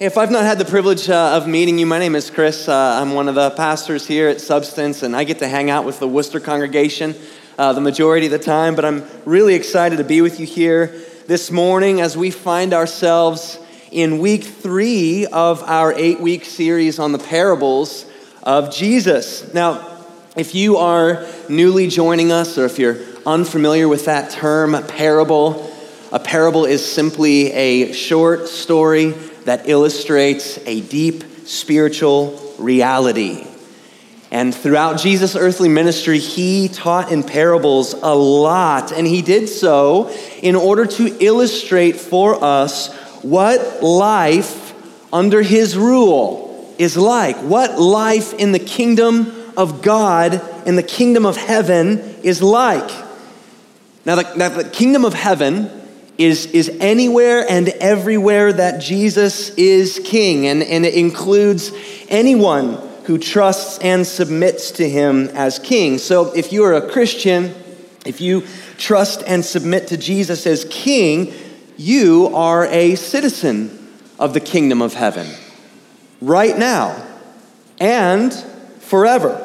If I've not had the privilege uh, of meeting you, my name is Chris. Uh, I'm one of the pastors here at Substance, and I get to hang out with the Worcester congregation uh, the majority of the time. But I'm really excited to be with you here this morning as we find ourselves in week three of our eight week series on the parables of Jesus. Now, if you are newly joining us, or if you're unfamiliar with that term, parable, a parable is simply a short story that illustrates a deep spiritual reality. And throughout Jesus' earthly ministry, he taught in parables a lot, and he did so in order to illustrate for us what life under his rule is like, what life in the kingdom of God, in the kingdom of heaven, is like. Now, the, now, the kingdom of heaven is, is anywhere and everywhere that Jesus is king, and, and it includes anyone who trusts and submits to him as king. So if you are a Christian, if you trust and submit to Jesus as king, you are a citizen of the kingdom of heaven right now and forever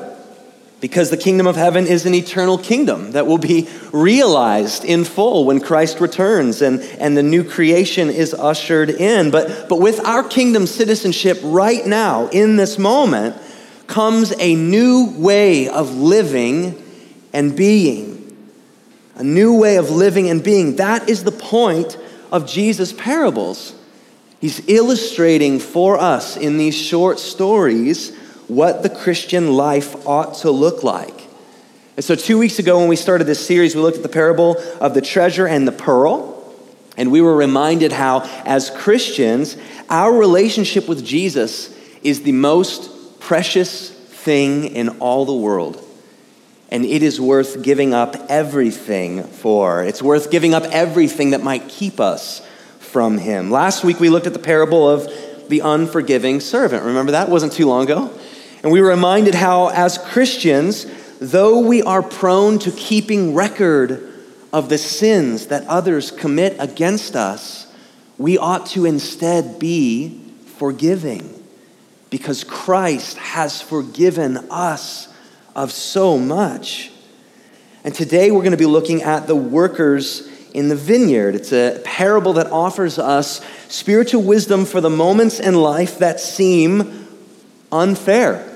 because the kingdom of heaven is an eternal kingdom that will be realized in full when Christ returns and, and the new creation is ushered in. But, but with our kingdom citizenship right now, in this moment, comes a new way of living and being. A new way of living and being. That is the point of Jesus' parables. He's illustrating for us in these short stories what the Christian life ought to look like. And so, two weeks ago, when we started this series, we looked at the parable of the treasure and the pearl. And we were reminded how, as Christians, our relationship with Jesus is the most precious thing in all the world. And it is worth giving up everything for. It's worth giving up everything that might keep us from Him. Last week, we looked at the parable of the unforgiving servant. Remember that? It wasn't too long ago. And we were reminded how, as Christians, though we are prone to keeping record of the sins that others commit against us, we ought to instead be forgiving because Christ has forgiven us of so much. And today we're going to be looking at the workers in the vineyard. It's a parable that offers us spiritual wisdom for the moments in life that seem unfair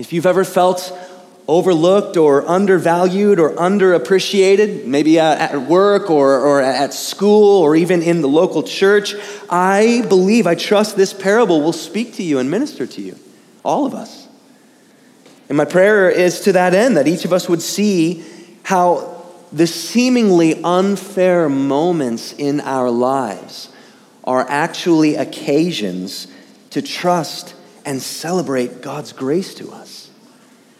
if you've ever felt overlooked or undervalued or underappreciated, maybe uh, at work or, or at school or even in the local church, I believe, I trust this parable will speak to you and minister to you, all of us. And my prayer is to that end that each of us would see how the seemingly unfair moments in our lives are actually occasions to trust and celebrate God's grace to us.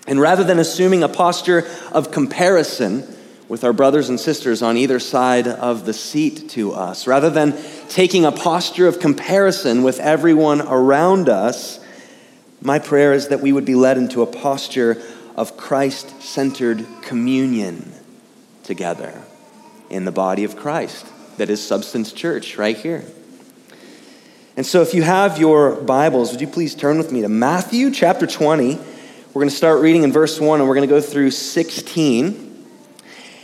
And rather than assuming a posture of comparison with our brothers and sisters on either side of the seat to us, rather than taking a posture of comparison with everyone around us, my prayer is that we would be led into a posture of Christ centered communion together in the body of Christ that is Substance Church right here. And so, if you have your Bibles, would you please turn with me to Matthew chapter 20? We're going to start reading in verse 1 and we're going to go through 16.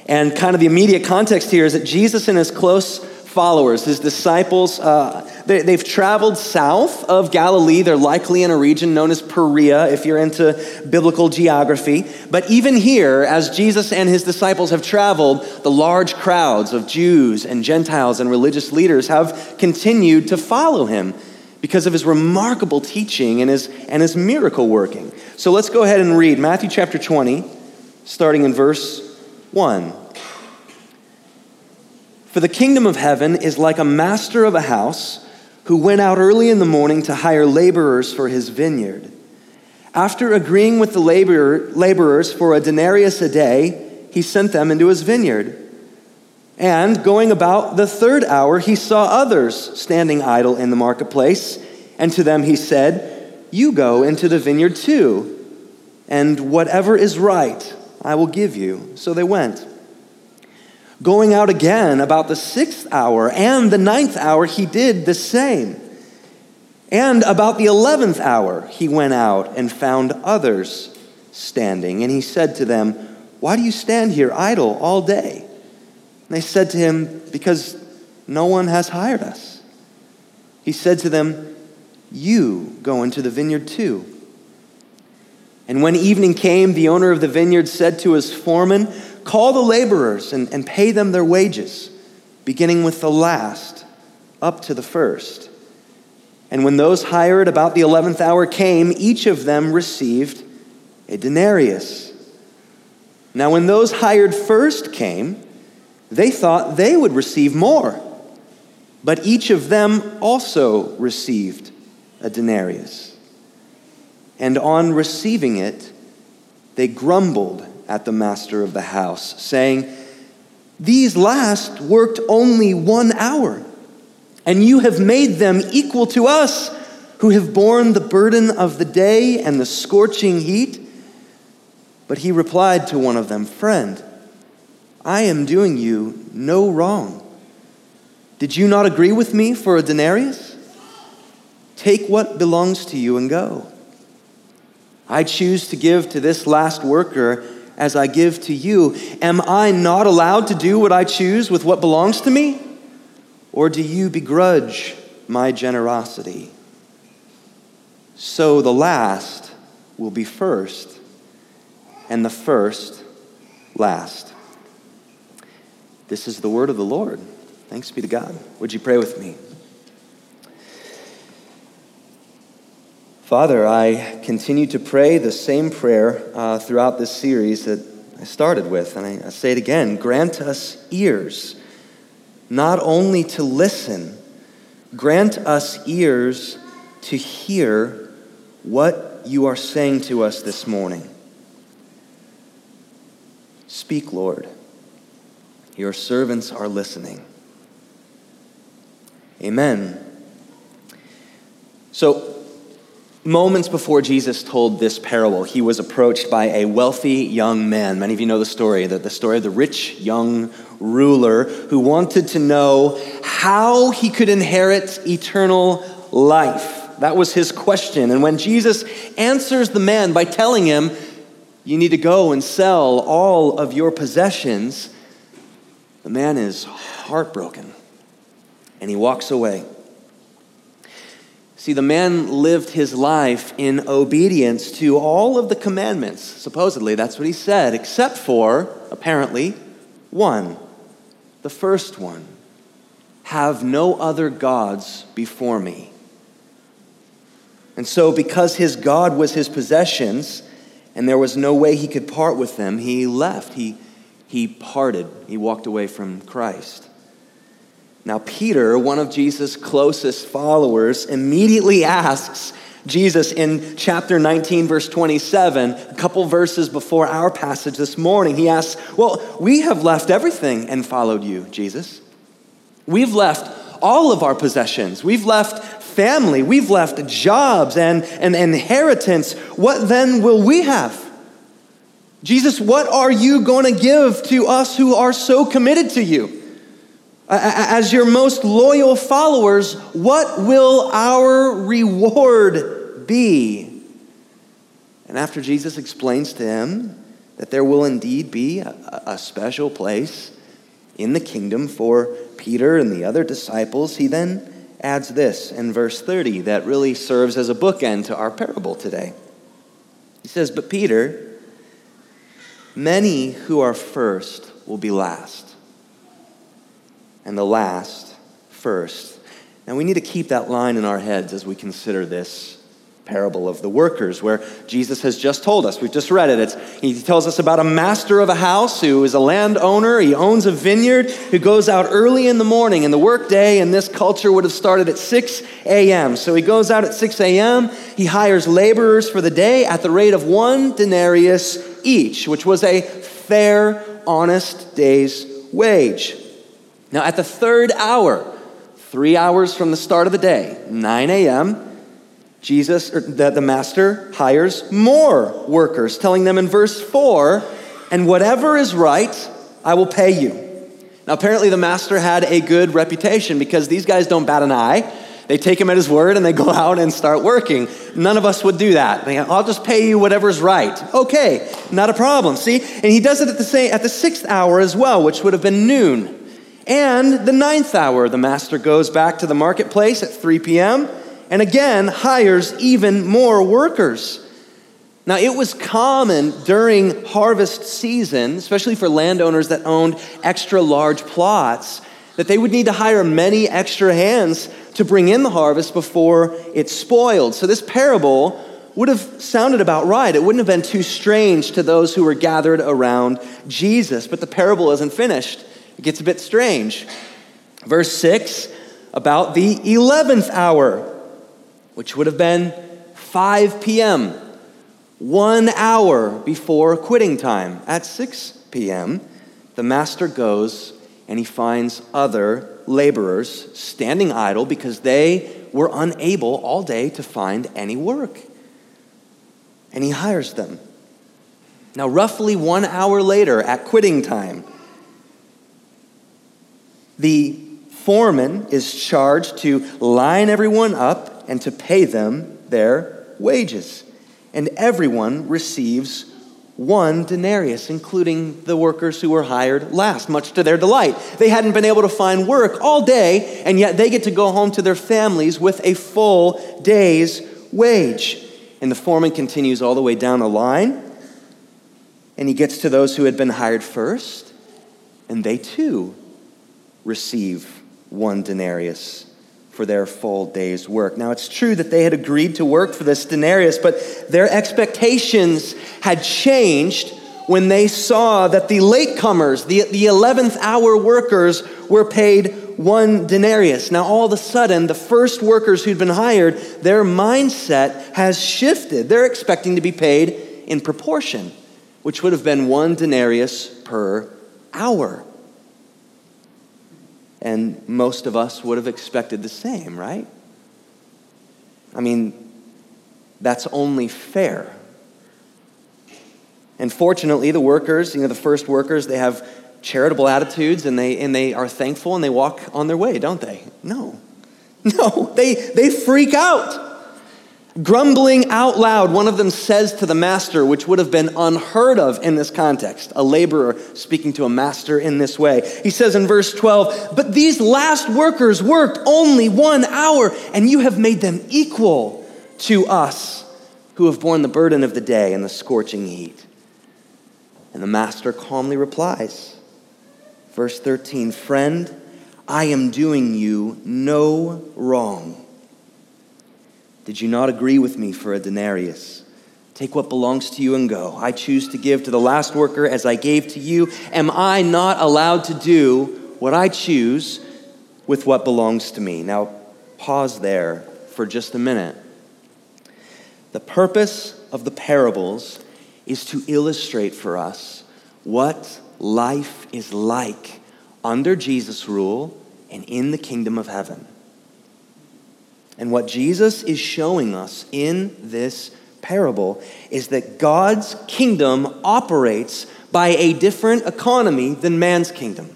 And kind of the immediate context here is that Jesus and his close followers, his disciples, uh, they, have traveled south of Galilee. They're likely in a region known as Perea, if you're into biblical geography. But even here, as Jesus and his disciples have traveled, the large crowds of Jews and Gentiles and religious leaders have continued to follow him because of his remarkable teaching and his, and his miracle working. So let's go ahead and read Matthew chapter 20, starting in verse 1. For the kingdom of heaven is like a master of a house who went out early in the morning to hire laborers for his vineyard. After agreeing with the laborer, laborers for a denarius a day, he sent them into his vineyard. And going about the third hour, he saw others standing idle in the marketplace. And to them he said, You go into the vineyard too, and whatever is right I will give you. So they went. Going out again about the sixth hour and the ninth hour, he did the same. And about the eleventh hour, he went out and found others standing. And he said to them, Why do you stand here idle all day? And they said to him, Because no one has hired us. He said to them, You go into the vineyard too. And when evening came, the owner of the vineyard said to his foreman, Call the laborers and, and pay them their wages, beginning with the last up to the first. And when those hired about the eleventh hour came, each of them received a denarius. Now, when those hired first came, they thought they would receive more. But each of them also received a denarius. And on receiving it, they grumbled at the master of the house, saying, These last worked only one hour and you have made them equal to us who have borne the burden of the day and the scorching heat. But he replied to one of them, Friend, I am doing you no wrong. Did you not agree with me for a denarius? Take what belongs to you and go. I choose to give to this last worker as I give to you. Am I not allowed to do what I choose with what belongs to me? Or do you begrudge my generosity? So the last will be first, and the first last. This is the word of the Lord. Thanks be to God. Would you pray with me? Father, I continue to pray the same prayer uh, throughout this series that I started with, and I, I say it again grant us ears not only to listen, grant us ears to hear what you are saying to us this morning. Speak, Lord. Your servants are listening. Amen. So, moments before Jesus told this parable, he was approached by a wealthy young man. Many of you know the story, the, the story of the rich young ruler who wanted to know how he could inherit eternal life. That was his question. And when Jesus answers the man by telling him, You need to go and sell all of your possessions, the man is heartbroken and he walks away. See, the man lived his life in obedience to all of the commandments. Supposedly, that's what he said, except for, apparently, one. The first one have no other gods before me. And so, because his God was his possessions and there was no way he could part with them, he left. He, he parted. He walked away from Christ. Now, Peter, one of Jesus' closest followers, immediately asks Jesus in chapter 19, verse 27, a couple verses before our passage this morning. He asks, Well, we have left everything and followed you, Jesus. We've left all of our possessions. We've left family. We've left jobs and, and inheritance. What then will we have? Jesus, what are you going to give to us who are so committed to you? As your most loyal followers, what will our reward be? And after Jesus explains to him that there will indeed be a, a special place in the kingdom for Peter and the other disciples, he then adds this in verse 30 that really serves as a bookend to our parable today. He says, But Peter, many who are first will be last and the last first. Now, we need to keep that line in our heads as we consider this parable of the workers, where Jesus has just told us. We've just read it. It's, he tells us about a master of a house who is a landowner. He owns a vineyard, who goes out early in the morning. And the workday in this culture would have started at 6 a.m. So he goes out at 6 a.m. He hires laborers for the day at the rate of one denarius each, which was a fair, honest day's wage. Now, at the third hour, three hours from the start of the day, 9 a.m., Jesus, or the, the master, hires more workers, telling them in verse 4 and whatever is right, I will pay you. Now, apparently, the master had a good reputation because these guys don't bat an eye. They take him at his word and they go out and start working. None of us would do that. They, I'll just pay you whatever's right. Okay, not a problem. See? And he does it at the, same, at the sixth hour as well, which would have been noon. And the ninth hour, the master goes back to the marketplace at 3 p.m. and again hires even more workers. Now, it was common during harvest season, especially for landowners that owned extra large plots, that they would need to hire many extra hands to bring in the harvest before it spoiled. So, this parable would have sounded about right. It wouldn't have been too strange to those who were gathered around Jesus. But the parable isn't finished, it gets a bit strange. Verse 6 about the 11th hour, which would have been 5 p.m., one hour before quitting time. At 6 p.m., the master goes and he finds other laborers standing idle because they were unable all day to find any work. And he hires them. Now, roughly one hour later, at quitting time, the foreman is charged to line everyone up and to pay them their wages. And everyone receives one denarius, including the workers who were hired last, much to their delight. They hadn't been able to find work all day, and yet they get to go home to their families with a full day's wage. And the foreman continues all the way down the line, and he gets to those who had been hired first, and they too receive one denarius for their full day's work. Now, it's true that they had agreed to work for this denarius, but their expectations had changed when they saw that the latecomers, the, the 11th hour workers, were paid one denarius. Now, all of a sudden, the first workers who'd been hired, their mindset has shifted. They're expecting to be paid in proportion, which would have been one denarius per hour. And most of us would have expected the same, right? I mean, that's only fair. And fortunately, the workers, you know, the first workers, they have charitable attitudes and they, and they are thankful and they walk on their way, don't they? No. No, they, they freak out. Grumbling out loud, one of them says to the master, which would have been unheard of in this context, a laborer speaking to a master in this way. He says in verse 12, But these last workers worked only one hour, and you have made them equal to us who have borne the burden of the day and the scorching heat. And the master calmly replies, verse 13, Friend, I am doing you no wrong. Did you not agree with me for a denarius? Take what belongs to you and go. I choose to give to the last worker as I gave to you. Am I not allowed to do what I choose with what belongs to me? Now, pause there for just a minute. The purpose of the parables is to illustrate for us what life is like under Jesus' rule and in the kingdom of heaven. And what Jesus is showing us in this parable is that God's kingdom operates by a different economy than man's kingdom.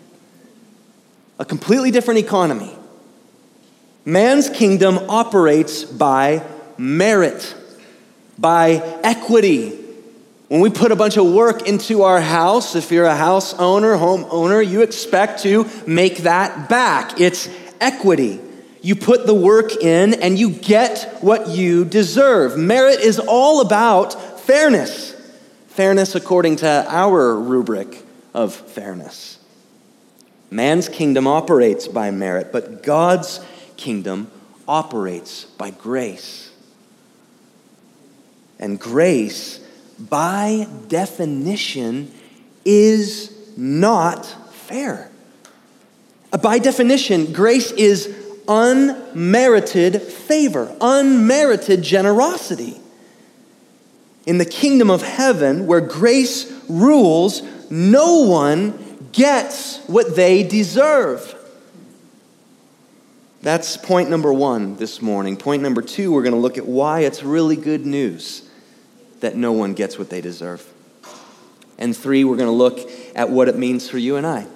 A completely different economy. Man's kingdom operates by merit, by equity. When we put a bunch of work into our house, if you're a house owner, home owner, you expect to make that back. It's equity. You put the work in and you get what you deserve. Merit is all about fairness. Fairness according to our rubric of fairness. Man's kingdom operates by merit, but God's kingdom operates by grace. And grace, by definition, is not fair. By definition, grace is unmerited favor, unmerited generosity. In the kingdom of heaven, where grace rules, no one gets what they deserve. That's point number one this morning. Point number two, we're going to look at why it's really good news that no one gets what they deserve. And three, we're going to look at what it means for you and I.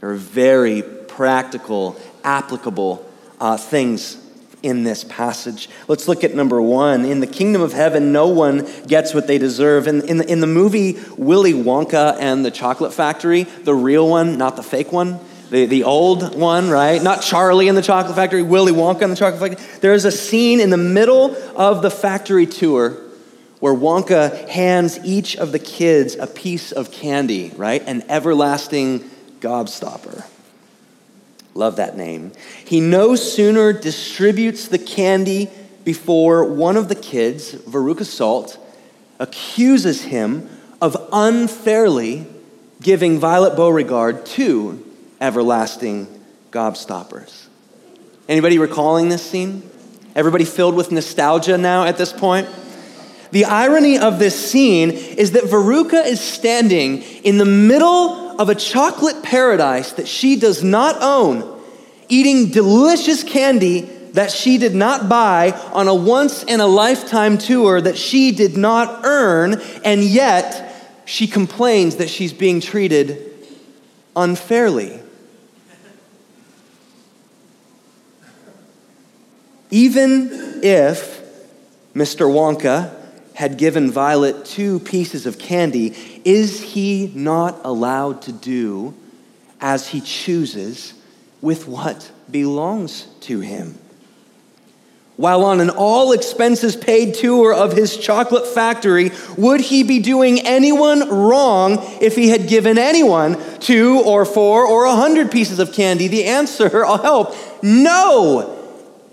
There are very practical applicable, uh, things in this passage. Let's look at number one. In the kingdom of heaven, no one gets what they deserve. In, in, the, in the movie Willy Wonka and the Chocolate Factory, the real one, not the fake one, the, the old one, right? Not Charlie in the Chocolate Factory, Willy Wonka in the Chocolate Factory. There's a scene in the middle of the factory tour where Wonka hands each of the kids a piece of candy, right? An everlasting gobstopper. Love that name. He no sooner distributes the candy before one of the kids, Veruca Salt, accuses him of unfairly giving Violet Beauregarde two everlasting gobstoppers. Anybody recalling this scene? Everybody filled with nostalgia now at this point? The irony of this scene is that Veruca is standing in the middle of a chocolate paradise that she does not own, eating delicious candy that she did not buy on a once in a lifetime tour that she did not earn, and yet she complains that she's being treated unfairly. Even if Mr. Wonka had given Violet two pieces of candy, is he not allowed to do as he chooses with what belongs to him? While on an all expenses paid tour of his chocolate factory, would he be doing anyone wrong if he had given anyone two or four or a hundred pieces of candy? The answer, I'll help, no.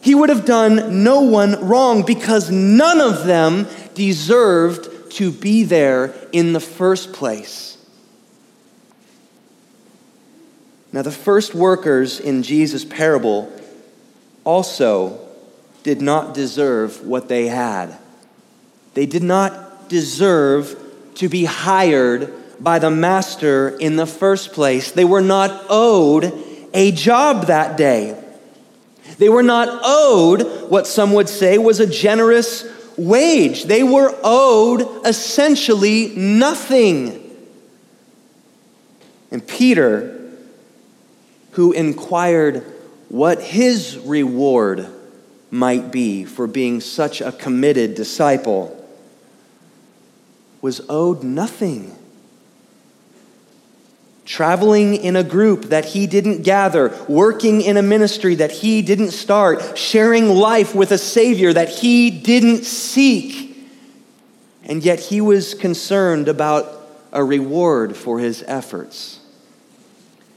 He would have done no one wrong because none of them deserved to be there in the first place. Now, the first workers in Jesus' parable also did not deserve what they had. They did not deserve to be hired by the master in the first place. They were not owed a job that day. They were not owed what some would say was a generous wage. They were owed essentially nothing. And Peter, who inquired what his reward might be for being such a committed disciple, was owed nothing traveling in a group that he didn't gather, working in a ministry that he didn't start, sharing life with a Savior that he didn't seek. And yet he was concerned about a reward for his efforts.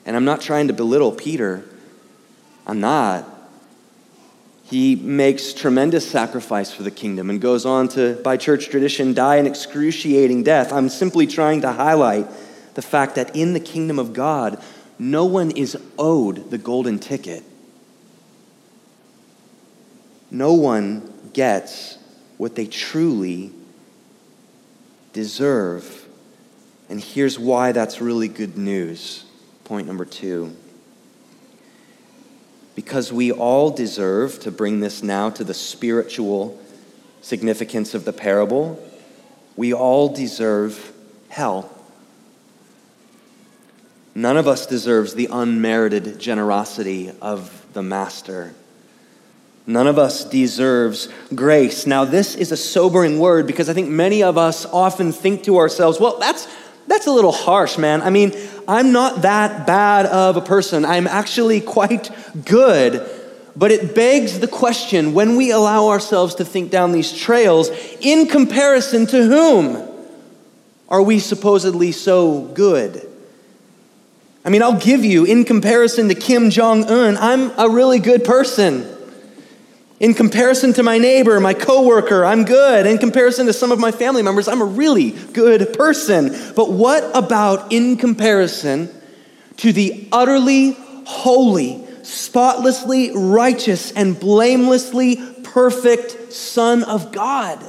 And I'm not trying to belittle Peter, I'm not. He makes tremendous sacrifice for the kingdom and goes on to, by church tradition, die an excruciating death. I'm simply trying to highlight the fact that in the kingdom of God, no one is owed the golden ticket. No one gets what they truly deserve. And here's why that's really good news. Point number two. Because we all deserve, to bring this now to the spiritual significance of the parable, we all deserve hell. None of us deserves the unmerited generosity of the Master. None of us deserves grace. Now, this is a sobering word because I think many of us often think to ourselves, well, that's, that's a little harsh, man. I mean, I'm not that bad of a person. I'm actually quite good. But it begs the question when we allow ourselves to think down these trails, in comparison to whom are we supposedly so good? I mean, I'll give you, in comparison to Kim Jong un, I'm a really good person. In comparison to my neighbor, my coworker, I'm good. In comparison to some of my family members, I'm a really good person. But what about in comparison to the utterly holy, spotlessly righteous, and blamelessly perfect Son of God?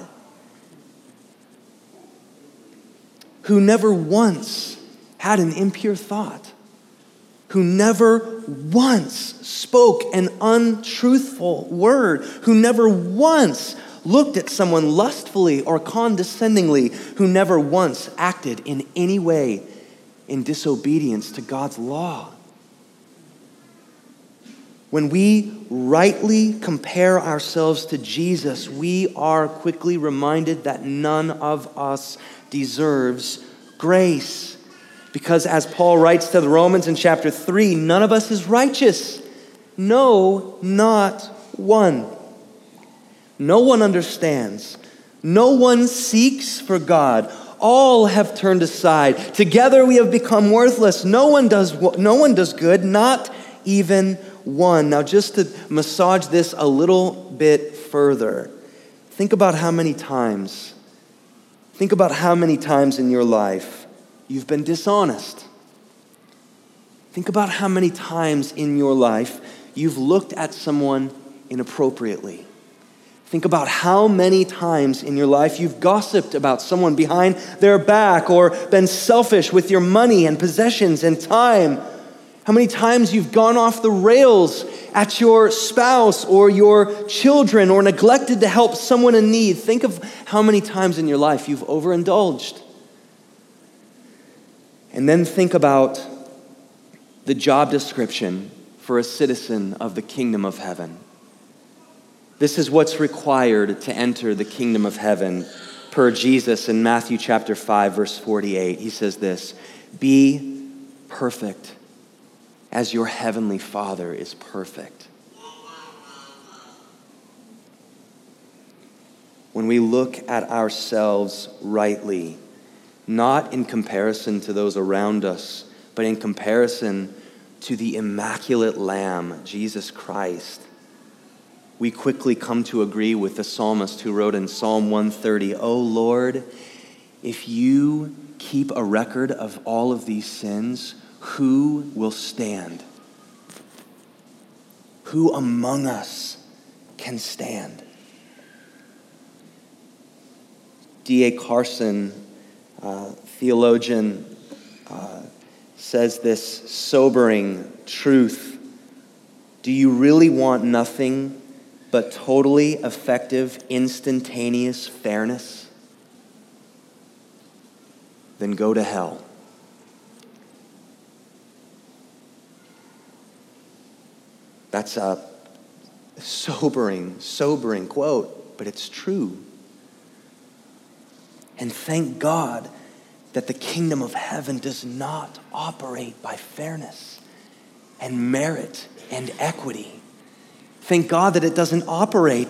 Who never once had an impure thought who never once spoke an untruthful word, who never once looked at someone lustfully or condescendingly, who never once acted in any way in disobedience to God's law. When we rightly compare ourselves to Jesus, we are quickly reminded that none of us deserves grace. Because as Paul writes to the Romans in chapter 3, none of us is righteous. No, not one. No one understands. No one seeks for God. All have turned aside. Together we have become worthless. No one does, no one does good, not even one. Now, just to massage this a little bit further, think about how many times, think about how many times in your life you've been dishonest. Think about how many times in your life you've looked at someone inappropriately. Think about how many times in your life you've gossiped about someone behind their back or been selfish with your money and possessions and time how many times you've gone off the rails at your spouse or your children or neglected to help someone in need. Think of how many times in your life you've overindulged. And then think about the job description for a citizen of the kingdom of heaven. This is what's required to enter the kingdom of heaven per Jesus in Matthew chapter 5 verse 48. He says this, "Be perfect as your heavenly Father is perfect. When we look at ourselves rightly, not in comparison to those around us, but in comparison to the immaculate Lamb, Jesus Christ, we quickly come to agree with the psalmist who wrote in Psalm 130, "O Lord, if you keep a record of all of these sins, who will stand? Who among us can stand? D.A. Carson, uh, theologian, uh, says this sobering truth. Do you really want nothing but totally effective, instantaneous fairness? Then go to hell. That's a sobering, sobering quote, but it's true. And thank God that the kingdom of heaven does not operate by fairness and merit and equity. Thank God that it doesn't operate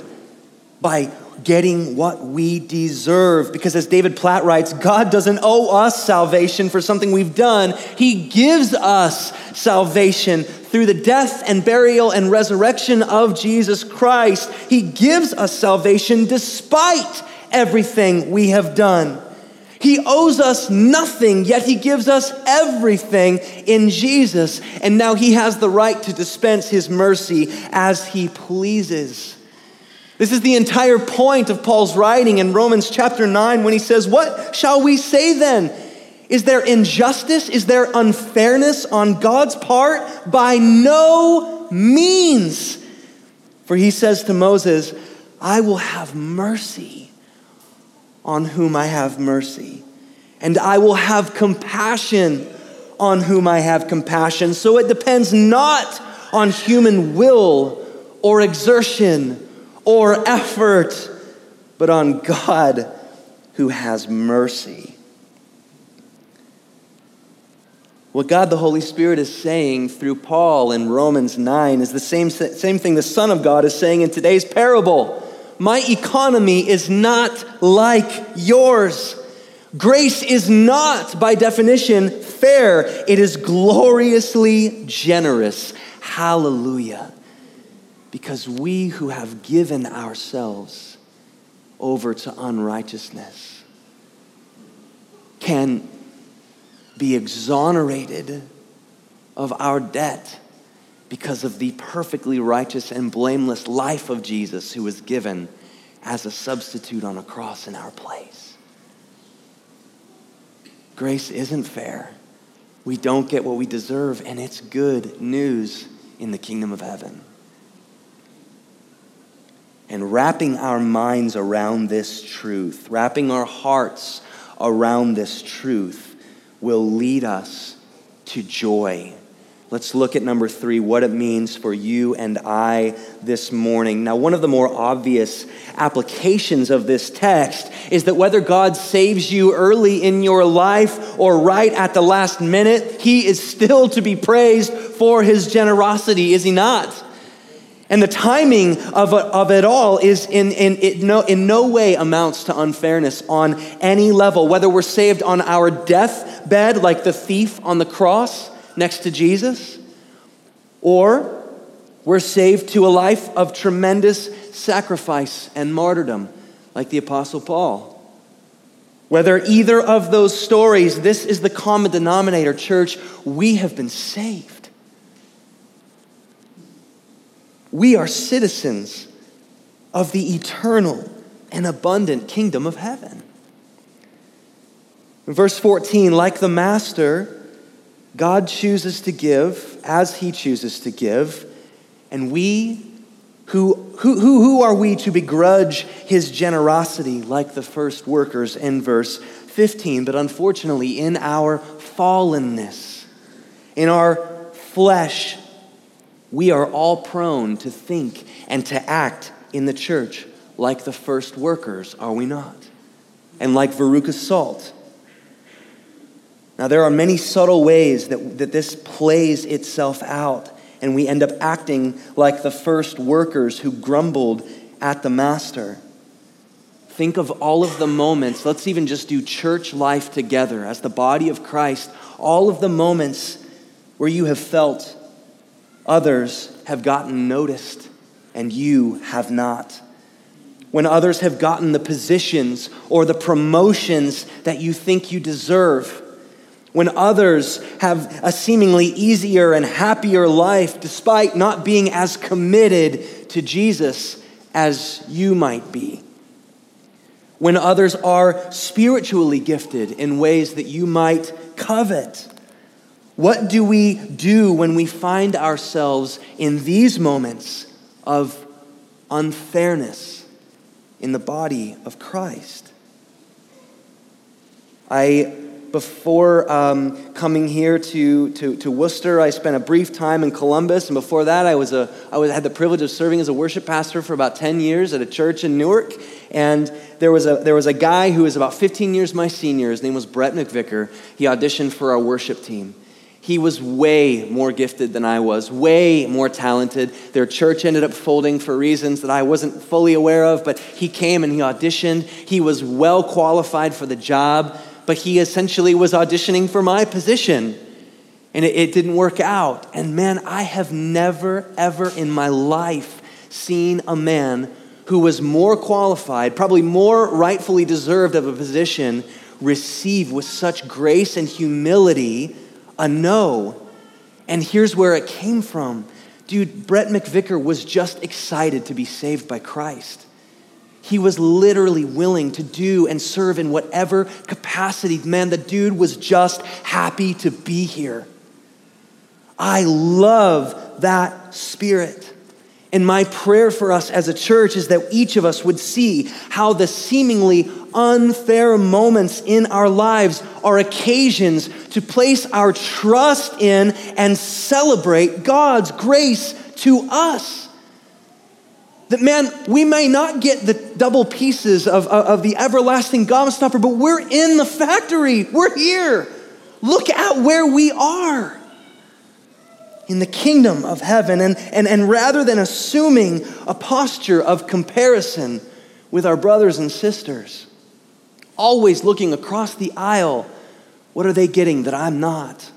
by getting what we deserve. Because as David Platt writes, God doesn't owe us salvation for something we've done, He gives us salvation through the death and burial and resurrection of Jesus Christ. He gives us salvation despite everything we have done. He owes us nothing, yet He gives us everything in Jesus. And now He has the right to dispense His mercy as He pleases. This is the entire point of Paul's writing in Romans chapter 9 when he says, What shall we say then? Is there injustice? Is there unfairness on God's part? By no means. For he says to Moses, I will have mercy on whom I have mercy, and I will have compassion on whom I have compassion. So it depends not on human will or exertion or effort, but on God who has mercy. What God the Holy Spirit is saying through Paul in Romans 9 is the same, same thing the Son of God is saying in today's parable. My economy is not like yours. Grace is not, by definition, fair. It is gloriously generous. Hallelujah because we who have given ourselves over to unrighteousness can be exonerated of our debt because of the perfectly righteous and blameless life of Jesus who was given as a substitute on a cross in our place. Grace isn't fair. We don't get what we deserve, and it's good news in the kingdom of heaven and wrapping our minds around this truth, wrapping our hearts around this truth, will lead us to joy Let's look at number three, what it means for you and I this morning. Now, one of the more obvious applications of this text is that whether God saves you early in your life or right at the last minute, He is still to be praised for His generosity, is He not? And the timing of, of it all is in, in, it no, in no way amounts to unfairness on any level, whether we're saved on our deathbed, like the thief on the cross next to Jesus, or we're saved to a life of tremendous sacrifice and martyrdom, like the Apostle Paul. Whether either of those stories, this is the common denominator, church, we have been saved. We are citizens of the eternal and abundant kingdom of heaven. Verse 14, like the master, God chooses to give as he chooses to give, and we, who, who, who, who are we to begrudge his generosity like the first workers in verse 15? But unfortunately, in our fallenness, in our flesh, we are all prone to think and to act in the church like the first workers, are we not? And like Veruca Salt now, there are many subtle ways that, that this plays itself out, and we end up acting like the first workers who grumbled at the master. Think of all of the moments, let's even just do church life together as the body of Christ, all of the moments where you have felt others have gotten noticed and you have not. When others have gotten the positions or the promotions that you think you deserve when others have a seemingly easier and happier life despite not being as committed to Jesus as you might be. When others are spiritually gifted in ways that you might covet. What do we do when we find ourselves in these moments of unfairness in the body of Christ? I before um, coming here to, to, to, Worcester, I spent a brief time in Columbus. And before that, I, was a, I was, had the privilege of serving as a worship pastor for about 10 years at a church in Newark. And there was, a, there was a guy who was about 15 years my senior. His name was Brett McVicker. He auditioned for our worship team. He was way more gifted than I was, way more talented. Their church ended up folding for reasons that I wasn't fully aware of, but he came and he auditioned. He was well qualified for the job but he essentially was auditioning for my position. And it, it didn't work out. And man, I have never, ever in my life seen a man who was more qualified, probably more rightfully deserved of a position, receive with such grace and humility a no. And here's where it came from. Dude, Brett McVicker was just excited to be saved by Christ. He was literally willing to do and serve in whatever capacity. Man, the dude was just happy to be here. I love that spirit. And my prayer for us as a church is that each of us would see how the seemingly unfair moments in our lives are occasions to place our trust in and celebrate God's grace to us. That, man, we may not get the double pieces of, of, of the everlasting gobstopper, but we're in the factory. We're here. Look at where we are in the kingdom of heaven. And, and, and rather than assuming a posture of comparison with our brothers and sisters, always looking across the aisle, what are they getting that I'm not?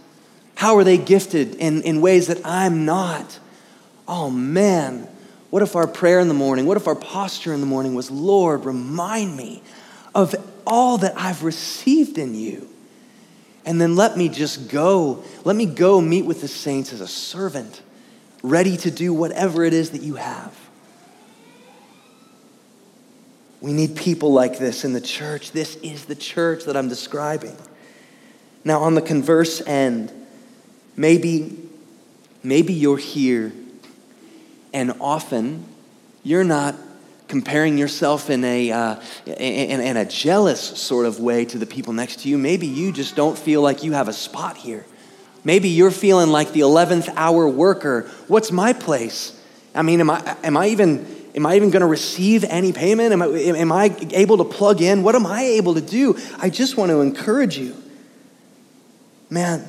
How are they gifted in, in ways that I'm not? Oh man, what if our prayer in the morning, what if our posture in the morning was, Lord, remind me of all that I've received in you? And then let me just go. Let me go meet with the saints as a servant, ready to do whatever it is that you have. We need people like this in the church. This is the church that I'm describing. Now, on the converse end, maybe, maybe you're here and often you're not comparing yourself in a, uh, in, in a jealous sort of way to the people next to you. Maybe you just don't feel like you have a spot here. Maybe you're feeling like the 11th hour worker. What's my place? I mean, am I, am I even, am I even going to receive any payment? Am I, am I able to plug in? What am I able to do? I just want to encourage you. Man,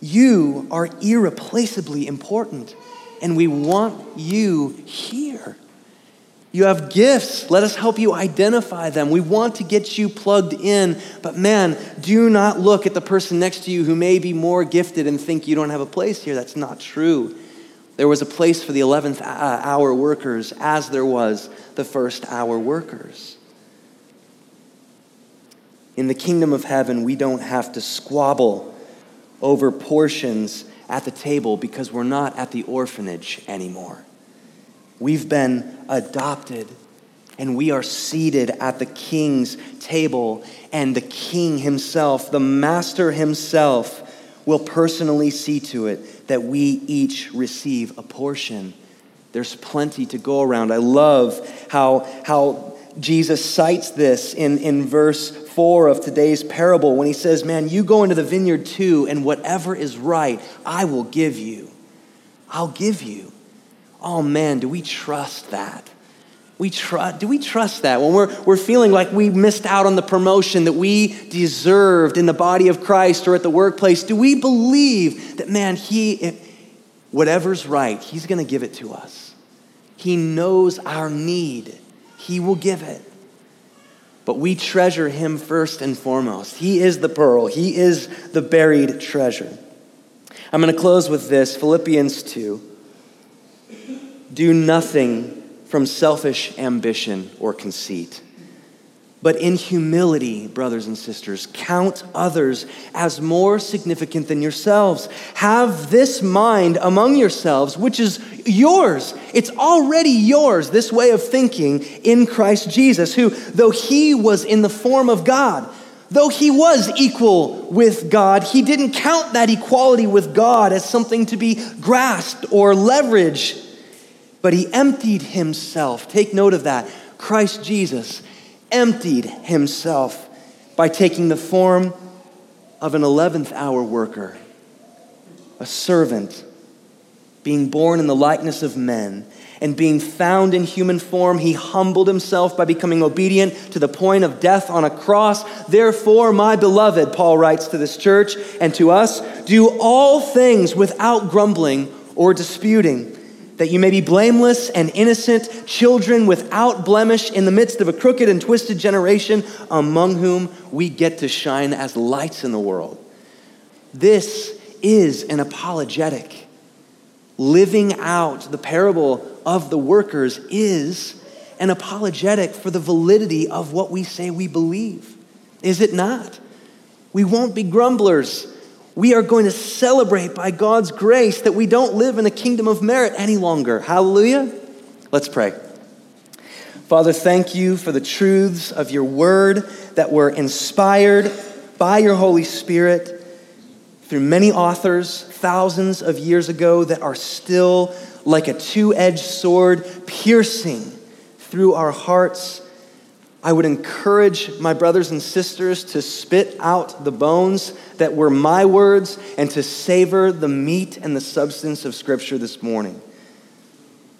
you are irreplaceably important, and we want you here. You have gifts. Let us help you identify them. We want to get you plugged in. But man, do not look at the person next to you who may be more gifted and think you don't have a place here. That's not true. There was a place for the 11th uh, hour workers as there was the first hour workers. In the kingdom of heaven, we don't have to squabble over portions at the table because we're not at the orphanage anymore. We've been adopted and we are seated at the king's table, and the king himself, the master himself, will personally see to it that we each receive a portion. There's plenty to go around. I love how, how Jesus cites this in, in verse 4 of today's parable when he says, Man, you go into the vineyard too, and whatever is right, I will give you. I'll give you. Oh man, do we trust that? We trust, do we trust that when we're, we're feeling like we missed out on the promotion that we deserved in the body of Christ or at the workplace? Do we believe that, man, He, whatever's right, He's going to give it to us? He knows our need, He will give it. But we treasure Him first and foremost. He is the pearl, He is the buried treasure. I'm going to close with this Philippians 2. Do nothing from selfish ambition or conceit. But in humility, brothers and sisters, count others as more significant than yourselves. Have this mind among yourselves, which is yours. It's already yours, this way of thinking in Christ Jesus, who, though he was in the form of God, though he was equal with God, he didn't count that equality with God as something to be grasped or leveraged but he emptied himself. Take note of that. Christ Jesus emptied himself by taking the form of an 11th hour worker, a servant, being born in the likeness of men, and being found in human form, he humbled himself by becoming obedient to the point of death on a cross. Therefore, my beloved, Paul writes to this church and to us, do all things without grumbling or disputing that you may be blameless and innocent, children without blemish in the midst of a crooked and twisted generation, among whom we get to shine as lights in the world. This is an apologetic. Living out the parable of the workers is an apologetic for the validity of what we say we believe. Is it not? We won't be grumblers we are going to celebrate by God's grace that we don't live in a kingdom of merit any longer. Hallelujah. Let's pray. Father, thank you for the truths of your word that were inspired by your Holy Spirit through many authors thousands of years ago that are still like a two edged sword piercing through our hearts I would encourage my brothers and sisters to spit out the bones that were my words and to savor the meat and the substance of Scripture this morning.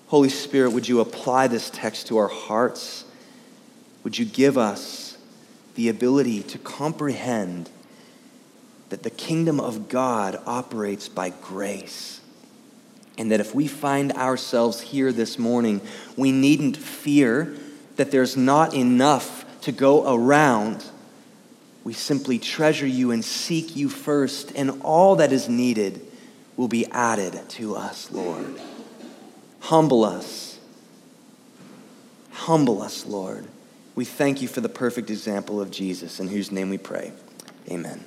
Holy Spirit, would you apply this text to our hearts? Would you give us the ability to comprehend that the kingdom of God operates by grace? And that if we find ourselves here this morning, we needn't fear that there's not enough to go around. We simply treasure you and seek you first, and all that is needed will be added to us, Lord. Humble us. Humble us, Lord. We thank you for the perfect example of Jesus, in whose name we pray. Amen.